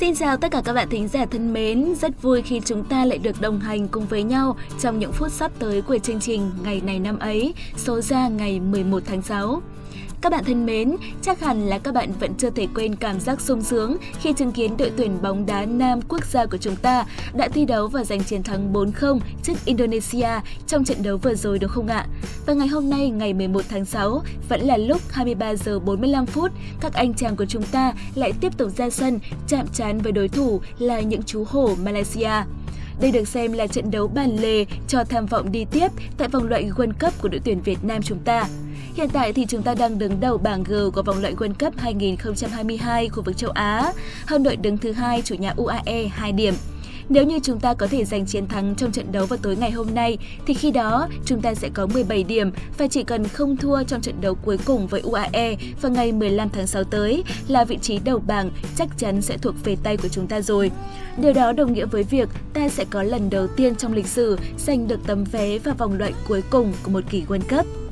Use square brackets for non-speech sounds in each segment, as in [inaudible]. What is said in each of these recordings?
Xin chào tất cả các bạn thính giả thân mến, rất vui khi chúng ta lại được đồng hành cùng với nhau trong những phút sắp tới của chương trình Ngày này năm ấy, số ra ngày 11 tháng 6. Các bạn thân mến, chắc hẳn là các bạn vẫn chưa thể quên cảm giác sung sướng khi chứng kiến đội tuyển bóng đá nam quốc gia của chúng ta đã thi đấu và giành chiến thắng 4-0 trước Indonesia trong trận đấu vừa rồi đúng không ạ? Và ngày hôm nay, ngày 11 tháng 6, vẫn là lúc 23 giờ 45 phút, các anh chàng của chúng ta lại tiếp tục ra sân chạm trán với đối thủ là những chú hổ Malaysia. Đây được xem là trận đấu bàn lề cho tham vọng đi tiếp tại vòng loại World Cup của đội tuyển Việt Nam chúng ta. Hiện tại thì chúng ta đang đứng đầu bảng G của vòng loại World Cup 2022 khu vực châu Á, hơn đội đứng thứ hai chủ nhà UAE 2 điểm. Nếu như chúng ta có thể giành chiến thắng trong trận đấu vào tối ngày hôm nay, thì khi đó chúng ta sẽ có 17 điểm và chỉ cần không thua trong trận đấu cuối cùng với UAE vào ngày 15 tháng 6 tới là vị trí đầu bảng chắc chắn sẽ thuộc về tay của chúng ta rồi. Điều đó đồng nghĩa với việc ta sẽ có lần đầu tiên trong lịch sử giành được tấm vé vào vòng loại cuối cùng của một kỳ World Cup.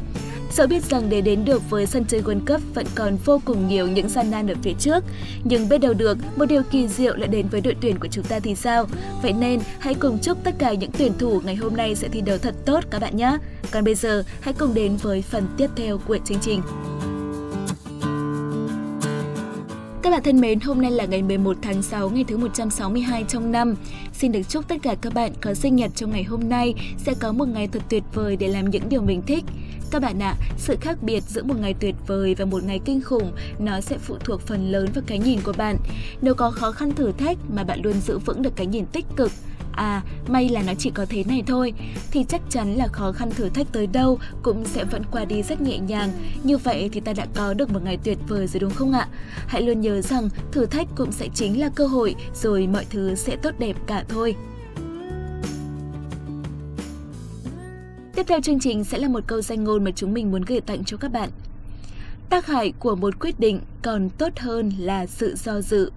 Dẫu biết rằng để đến được với sân chơi World Cup vẫn còn vô cùng nhiều những gian nan ở phía trước, nhưng biết đâu được một điều kỳ diệu lại đến với đội tuyển của chúng ta thì sao? Vậy nên hãy cùng chúc tất cả những tuyển thủ ngày hôm nay sẽ thi đấu thật tốt các bạn nhé. Còn bây giờ hãy cùng đến với phần tiếp theo của chương trình. Các bạn thân mến, hôm nay là ngày 11 tháng 6, ngày thứ 162 trong năm. Xin được chúc tất cả các bạn có sinh nhật trong ngày hôm nay sẽ có một ngày thật tuyệt vời để làm những điều mình thích. Các bạn ạ, à, sự khác biệt giữa một ngày tuyệt vời và một ngày kinh khủng nó sẽ phụ thuộc phần lớn vào cái nhìn của bạn. Nếu có khó khăn thử thách mà bạn luôn giữ vững được cái nhìn tích cực, à may là nó chỉ có thế này thôi thì chắc chắn là khó khăn thử thách tới đâu cũng sẽ vẫn qua đi rất nhẹ nhàng. Như vậy thì ta đã có được một ngày tuyệt vời rồi đúng không ạ? Hãy luôn nhớ rằng thử thách cũng sẽ chính là cơ hội rồi mọi thứ sẽ tốt đẹp cả thôi. Tiếp theo chương trình sẽ là một câu danh ngôn mà chúng mình muốn gửi tặng cho các bạn. Tác hại của một quyết định còn tốt hơn là sự do dự.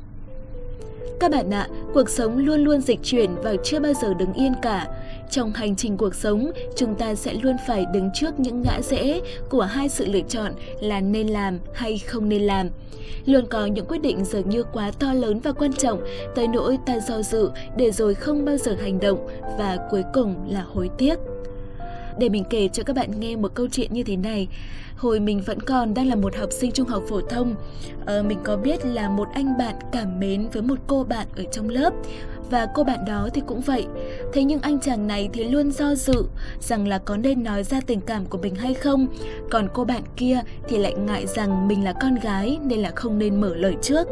Các bạn ạ, cuộc sống luôn luôn dịch chuyển và chưa bao giờ đứng yên cả. Trong hành trình cuộc sống, chúng ta sẽ luôn phải đứng trước những ngã rẽ của hai sự lựa chọn là nên làm hay không nên làm. Luôn có những quyết định dường như quá to lớn và quan trọng, tới nỗi ta do dự để rồi không bao giờ hành động và cuối cùng là hối tiếc. Để mình kể cho các bạn nghe một câu chuyện như thế này. Hồi mình vẫn còn đang là một học sinh trung học phổ thông, ờ, mình có biết là một anh bạn cảm mến với một cô bạn ở trong lớp và cô bạn đó thì cũng vậy. Thế nhưng anh chàng này thì luôn do dự rằng là có nên nói ra tình cảm của mình hay không. Còn cô bạn kia thì lại ngại rằng mình là con gái nên là không nên mở lời trước.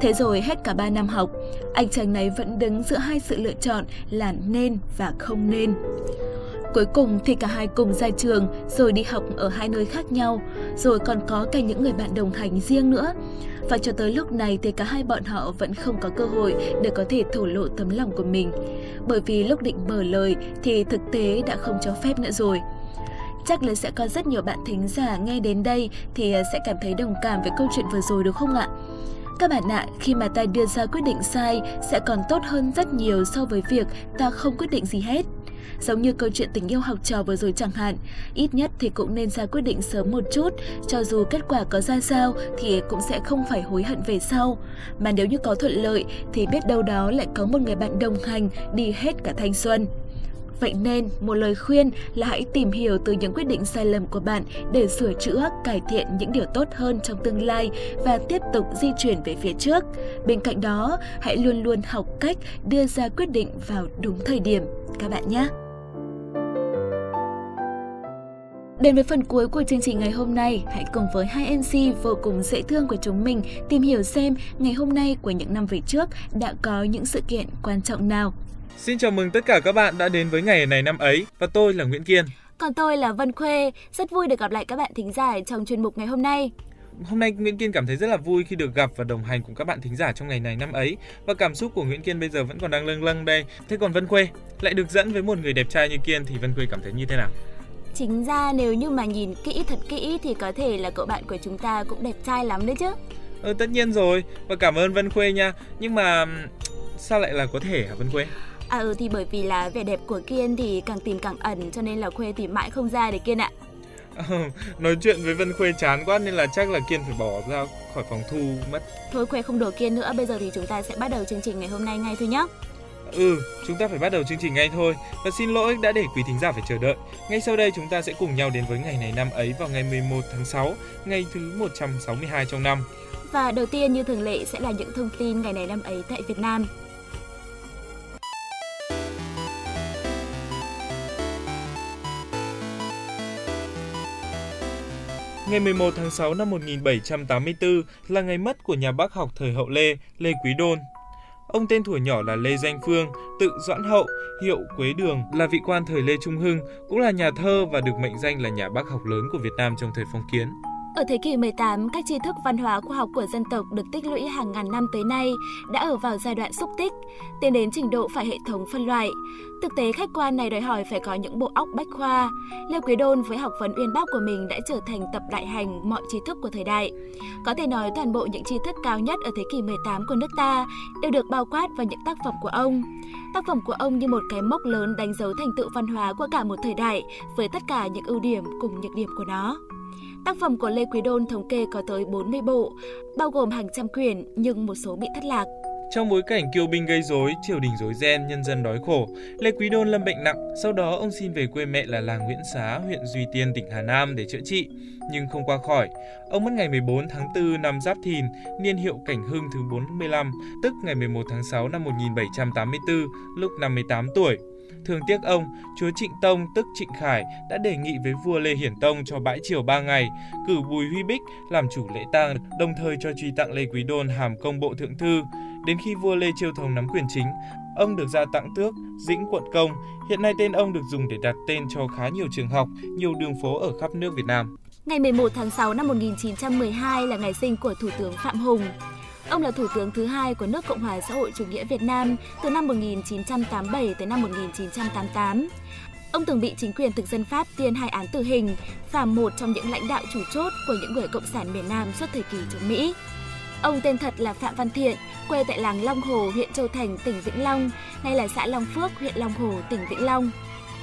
Thế rồi hết cả 3 năm học, anh chàng này vẫn đứng giữa hai sự lựa chọn là nên và không nên. Cuối cùng thì cả hai cùng ra trường rồi đi học ở hai nơi khác nhau, rồi còn có cả những người bạn đồng hành riêng nữa. Và cho tới lúc này thì cả hai bọn họ vẫn không có cơ hội để có thể thổ lộ tấm lòng của mình. Bởi vì lúc định mở lời thì thực tế đã không cho phép nữa rồi. Chắc là sẽ có rất nhiều bạn thính giả nghe đến đây thì sẽ cảm thấy đồng cảm với câu chuyện vừa rồi đúng không ạ? Các bạn ạ, khi mà ta đưa ra quyết định sai sẽ còn tốt hơn rất nhiều so với việc ta không quyết định gì hết. Giống như câu chuyện tình yêu học trò vừa rồi chẳng hạn, ít nhất thì cũng nên ra quyết định sớm một chút, cho dù kết quả có ra sao thì cũng sẽ không phải hối hận về sau. Mà nếu như có thuận lợi thì biết đâu đó lại có một người bạn đồng hành đi hết cả thanh xuân. Vậy nên, một lời khuyên là hãy tìm hiểu từ những quyết định sai lầm của bạn để sửa chữa, cải thiện những điều tốt hơn trong tương lai và tiếp tục di chuyển về phía trước. Bên cạnh đó, hãy luôn luôn học cách đưa ra quyết định vào đúng thời điểm các bạn nhé. Đến với phần cuối của chương trình ngày hôm nay, hãy cùng với hai MC vô cùng dễ thương của chúng mình tìm hiểu xem ngày hôm nay của những năm về trước đã có những sự kiện quan trọng nào. Xin chào mừng tất cả các bạn đã đến với ngày này năm ấy và tôi là Nguyễn Kiên. Còn tôi là Vân Khuê, rất vui được gặp lại các bạn thính giả trong chuyên mục ngày hôm nay. Hôm nay Nguyễn Kiên cảm thấy rất là vui khi được gặp và đồng hành cùng các bạn thính giả trong ngày này năm ấy và cảm xúc của Nguyễn Kiên bây giờ vẫn còn đang lâng lâng đây. Thế còn Vân Khuê lại được dẫn với một người đẹp trai như Kiên thì Vân Khuê cảm thấy như thế nào? Chính ra nếu như mà nhìn kỹ thật kỹ thì có thể là cậu bạn của chúng ta cũng đẹp trai lắm đấy chứ. Ừ, tất nhiên rồi và cảm ơn Vân Khuê nha. Nhưng mà sao lại là có thể hả Vân Khuê? À ừ thì bởi vì là vẻ đẹp của Kiên thì càng tìm càng ẩn cho nên là Khuê tìm mãi không ra để Kiên ạ. [laughs] nói chuyện với Vân Khuê chán quá nên là chắc là Kiên phải bỏ ra khỏi phòng thu mất. Thôi Khuê không đùa Kiên nữa, bây giờ thì chúng ta sẽ bắt đầu chương trình ngày hôm nay ngay thôi nhé. Ừ, chúng ta phải bắt đầu chương trình ngay thôi và xin lỗi đã để quý thính giả phải chờ đợi. Ngay sau đây chúng ta sẽ cùng nhau đến với ngày này năm ấy vào ngày 11 tháng 6, ngày thứ 162 trong năm. Và đầu tiên như thường lệ sẽ là những thông tin ngày này năm ấy tại Việt Nam. Ngày 11 tháng 6 năm 1784 là ngày mất của nhà bác học thời hậu Lê, Lê Quý Đôn. Ông tên tuổi nhỏ là Lê Danh Phương, tự Doãn Hậu, hiệu Quế Đường, là vị quan thời Lê Trung Hưng, cũng là nhà thơ và được mệnh danh là nhà bác học lớn của Việt Nam trong thời phong kiến. Ở thế kỷ 18, các tri thức văn hóa khoa học của dân tộc được tích lũy hàng ngàn năm tới nay đã ở vào giai đoạn xúc tích, tiến đến trình độ phải hệ thống phân loại. Thực tế khách quan này đòi hỏi phải có những bộ óc bách khoa. Lê Quý Đôn với học vấn uyên bác của mình đã trở thành tập đại hành mọi tri thức của thời đại. Có thể nói toàn bộ những tri thức cao nhất ở thế kỷ 18 của nước ta đều được bao quát vào những tác phẩm của ông. Tác phẩm của ông như một cái mốc lớn đánh dấu thành tựu văn hóa của cả một thời đại với tất cả những ưu điểm cùng nhược điểm của nó. Tác phẩm của Lê Quý Đôn thống kê có tới 40 bộ, bao gồm hàng trăm quyển nhưng một số bị thất lạc. Trong bối cảnh kiêu binh gây rối, triều đình rối ren, nhân dân đói khổ, Lê Quý Đôn lâm bệnh nặng, sau đó ông xin về quê mẹ là làng Nguyễn Xá, huyện Duy Tiên, tỉnh Hà Nam để chữa trị, nhưng không qua khỏi. Ông mất ngày 14 tháng 4 năm Giáp Thìn, niên hiệu Cảnh Hưng thứ 45, tức ngày 11 tháng 6 năm 1784, lúc 58 tuổi. Thường tiếc ông, chúa Trịnh Tông tức Trịnh Khải đã đề nghị với vua Lê Hiển Tông cho bãi triều 3 ngày, cử Bùi Huy Bích làm chủ lễ tang, đồng thời cho truy tặng Lê Quý Đôn hàm công bộ thượng thư. Đến khi vua Lê Chiêu Thống nắm quyền chính, ông được ra tặng tước Dĩnh quận công. Hiện nay tên ông được dùng để đặt tên cho khá nhiều trường học, nhiều đường phố ở khắp nước Việt Nam. Ngày 11 tháng 6 năm 1912 là ngày sinh của Thủ tướng Phạm Hùng. Ông là thủ tướng thứ hai của nước Cộng hòa xã hội chủ nghĩa Việt Nam từ năm 1987 tới năm 1988. Ông từng bị chính quyền thực dân Pháp tuyên hai án tử hình và một trong những lãnh đạo chủ chốt của những người cộng sản miền Nam suốt thời kỳ chống Mỹ. Ông tên thật là Phạm Văn Thiện, quê tại làng Long Hồ, huyện Châu Thành, tỉnh Vĩnh Long, nay là xã Long Phước, huyện Long Hồ, tỉnh Vĩnh Long.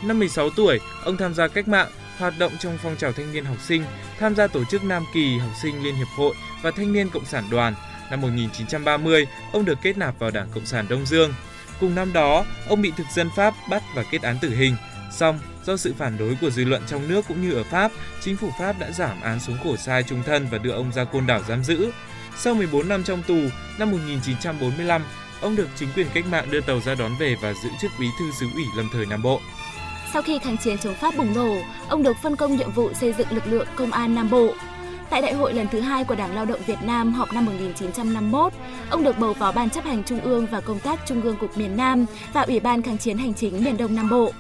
Năm 16 tuổi, ông tham gia cách mạng, hoạt động trong phong trào thanh niên học sinh, tham gia tổ chức Nam Kỳ Học sinh Liên hiệp hội và Thanh niên Cộng sản đoàn – Năm 1930, ông được kết nạp vào Đảng Cộng sản Đông Dương. Cùng năm đó, ông bị thực dân Pháp bắt và kết án tử hình. Song, do sự phản đối của dư luận trong nước cũng như ở Pháp, chính phủ Pháp đã giảm án xuống khổ sai trung thân và đưa ông ra côn đảo giam giữ. Sau 14 năm trong tù, năm 1945, ông được chính quyền cách mạng đưa tàu ra đón về và giữ chức bí thư xứ ủy lâm thời Nam Bộ. Sau khi kháng chiến chống Pháp bùng nổ, ông được phân công nhiệm vụ xây dựng lực lượng công an Nam Bộ. Tại đại hội lần thứ hai của Đảng Lao động Việt Nam họp năm 1951, ông được bầu vào Ban chấp hành Trung ương và Công tác Trung ương Cục miền Nam và Ủy ban Kháng chiến Hành chính miền Đông Nam Bộ.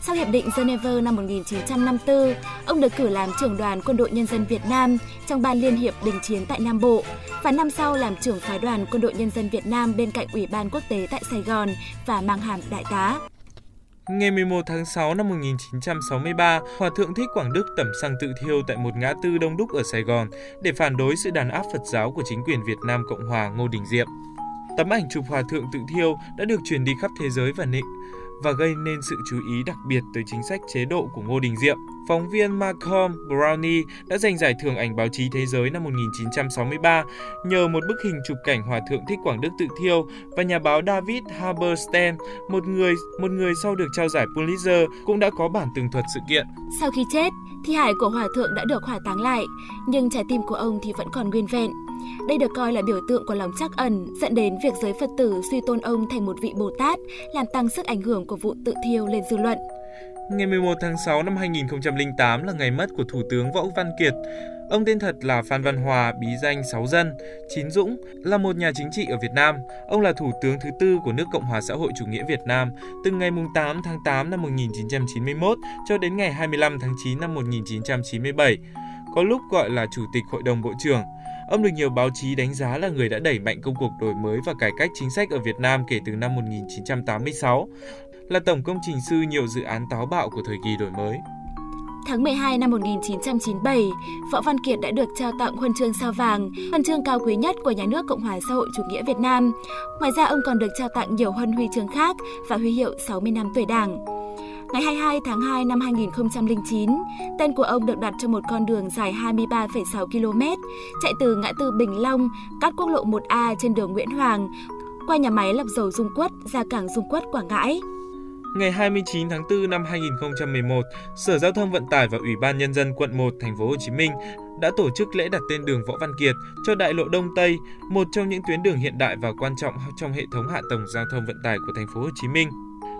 Sau Hiệp định Geneva năm 1954, ông được cử làm trưởng đoàn Quân đội Nhân dân Việt Nam trong Ban Liên hiệp đình chiến tại Nam Bộ và năm sau làm trưởng phái đoàn Quân đội Nhân dân Việt Nam bên cạnh Ủy ban Quốc tế tại Sài Gòn và mang hàm đại tá. Ngày 11 tháng 6 năm 1963, Hòa thượng Thích Quảng Đức tẩm xăng tự thiêu tại một ngã tư đông đúc ở Sài Gòn để phản đối sự đàn áp Phật giáo của chính quyền Việt Nam Cộng hòa Ngô Đình Diệm. Tấm ảnh chụp Hòa thượng tự thiêu đã được truyền đi khắp thế giới và nịnh và gây nên sự chú ý đặc biệt tới chính sách chế độ của Ngô Đình Diệm. Phóng viên Malcolm Brownie đã giành giải thưởng ảnh báo chí thế giới năm 1963 nhờ một bức hình chụp cảnh Hòa thượng Thích Quảng Đức tự thiêu và nhà báo David Haberstein, một người một người sau được trao giải Pulitzer cũng đã có bản tường thuật sự kiện. Sau khi chết, thi hài của Hòa thượng đã được hỏa táng lại, nhưng trái tim của ông thì vẫn còn nguyên vẹn. Đây được coi là biểu tượng của lòng trắc ẩn, dẫn đến việc giới Phật tử suy tôn ông thành một vị Bồ Tát, làm tăng sức ảnh hưởng của của vụ tự thiêu lên dư luận. Ngày 11 tháng 6 năm 2008 là ngày mất của Thủ tướng Võ Văn Kiệt. Ông tên thật là Phan Văn Hòa, bí danh Sáu Dân, Chín Dũng, là một nhà chính trị ở Việt Nam. Ông là Thủ tướng thứ tư của nước Cộng hòa xã hội chủ nghĩa Việt Nam từ ngày 8 tháng 8 năm 1991 cho đến ngày 25 tháng 9 năm 1997. Có lúc gọi là Chủ tịch Hội đồng Bộ trưởng. Ông được nhiều báo chí đánh giá là người đã đẩy mạnh công cuộc đổi mới và cải cách chính sách ở Việt Nam kể từ năm 1986, là tổng công trình sư nhiều dự án táo bạo của thời kỳ đổi mới. Tháng 12 năm 1997, Võ Văn Kiệt đã được trao tặng huân chương sao vàng, huân chương cao quý nhất của nhà nước Cộng hòa xã hội chủ nghĩa Việt Nam. Ngoài ra ông còn được trao tặng nhiều huân huy chương khác và huy hiệu 60 năm tuổi Đảng. Ngày 22 tháng 2 năm 2009, tên của ông được đặt cho một con đường dài 23,6 km, chạy từ ngã tư Bình Long, cắt quốc lộ 1A trên đường Nguyễn Hoàng, qua nhà máy lọc dầu Dung Quất ra cảng Dung Quất Quảng Ngãi. Ngày 29 tháng 4 năm 2011, Sở Giao thông Vận tải và Ủy ban nhân dân quận 1 thành phố Hồ Chí Minh đã tổ chức lễ đặt tên đường Võ Văn Kiệt cho đại lộ Đông Tây, một trong những tuyến đường hiện đại và quan trọng trong hệ thống hạ tầng giao thông vận tải của thành phố Hồ Chí Minh.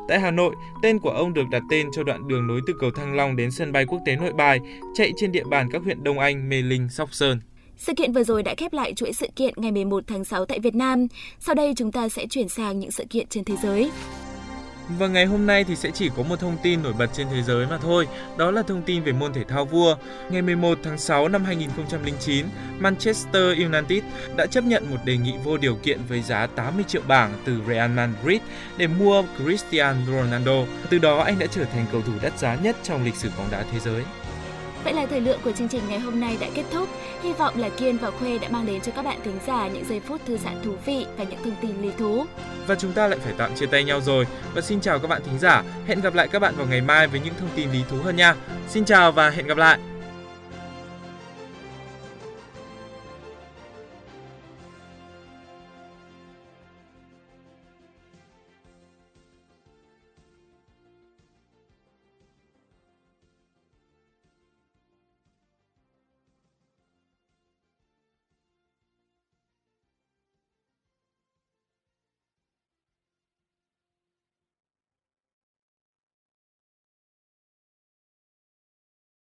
Tại Hà Nội, tên của ông được đặt tên cho đoạn đường nối từ cầu Thăng Long đến sân bay quốc tế Nội Bài, chạy trên địa bàn các huyện Đông Anh, Mê Linh, Sóc Sơn. Sự kiện vừa rồi đã khép lại chuỗi sự kiện ngày 11 tháng 6 tại Việt Nam. Sau đây chúng ta sẽ chuyển sang những sự kiện trên thế giới. Và ngày hôm nay thì sẽ chỉ có một thông tin nổi bật trên thế giới mà thôi, đó là thông tin về môn thể thao vua. Ngày 11 tháng 6 năm 2009, Manchester United đã chấp nhận một đề nghị vô điều kiện với giá 80 triệu bảng từ Real Madrid để mua Cristiano Ronaldo. Từ đó anh đã trở thành cầu thủ đắt giá nhất trong lịch sử bóng đá thế giới. Vậy là thời lượng của chương trình ngày hôm nay đã kết thúc. Hy vọng là Kiên và Khuê đã mang đến cho các bạn thính giả những giây phút thư giãn thú vị và những thông tin lý thú. Và chúng ta lại phải tạm chia tay nhau rồi. Và xin chào các bạn thính giả. Hẹn gặp lại các bạn vào ngày mai với những thông tin lý thú hơn nha. Xin chào và hẹn gặp lại.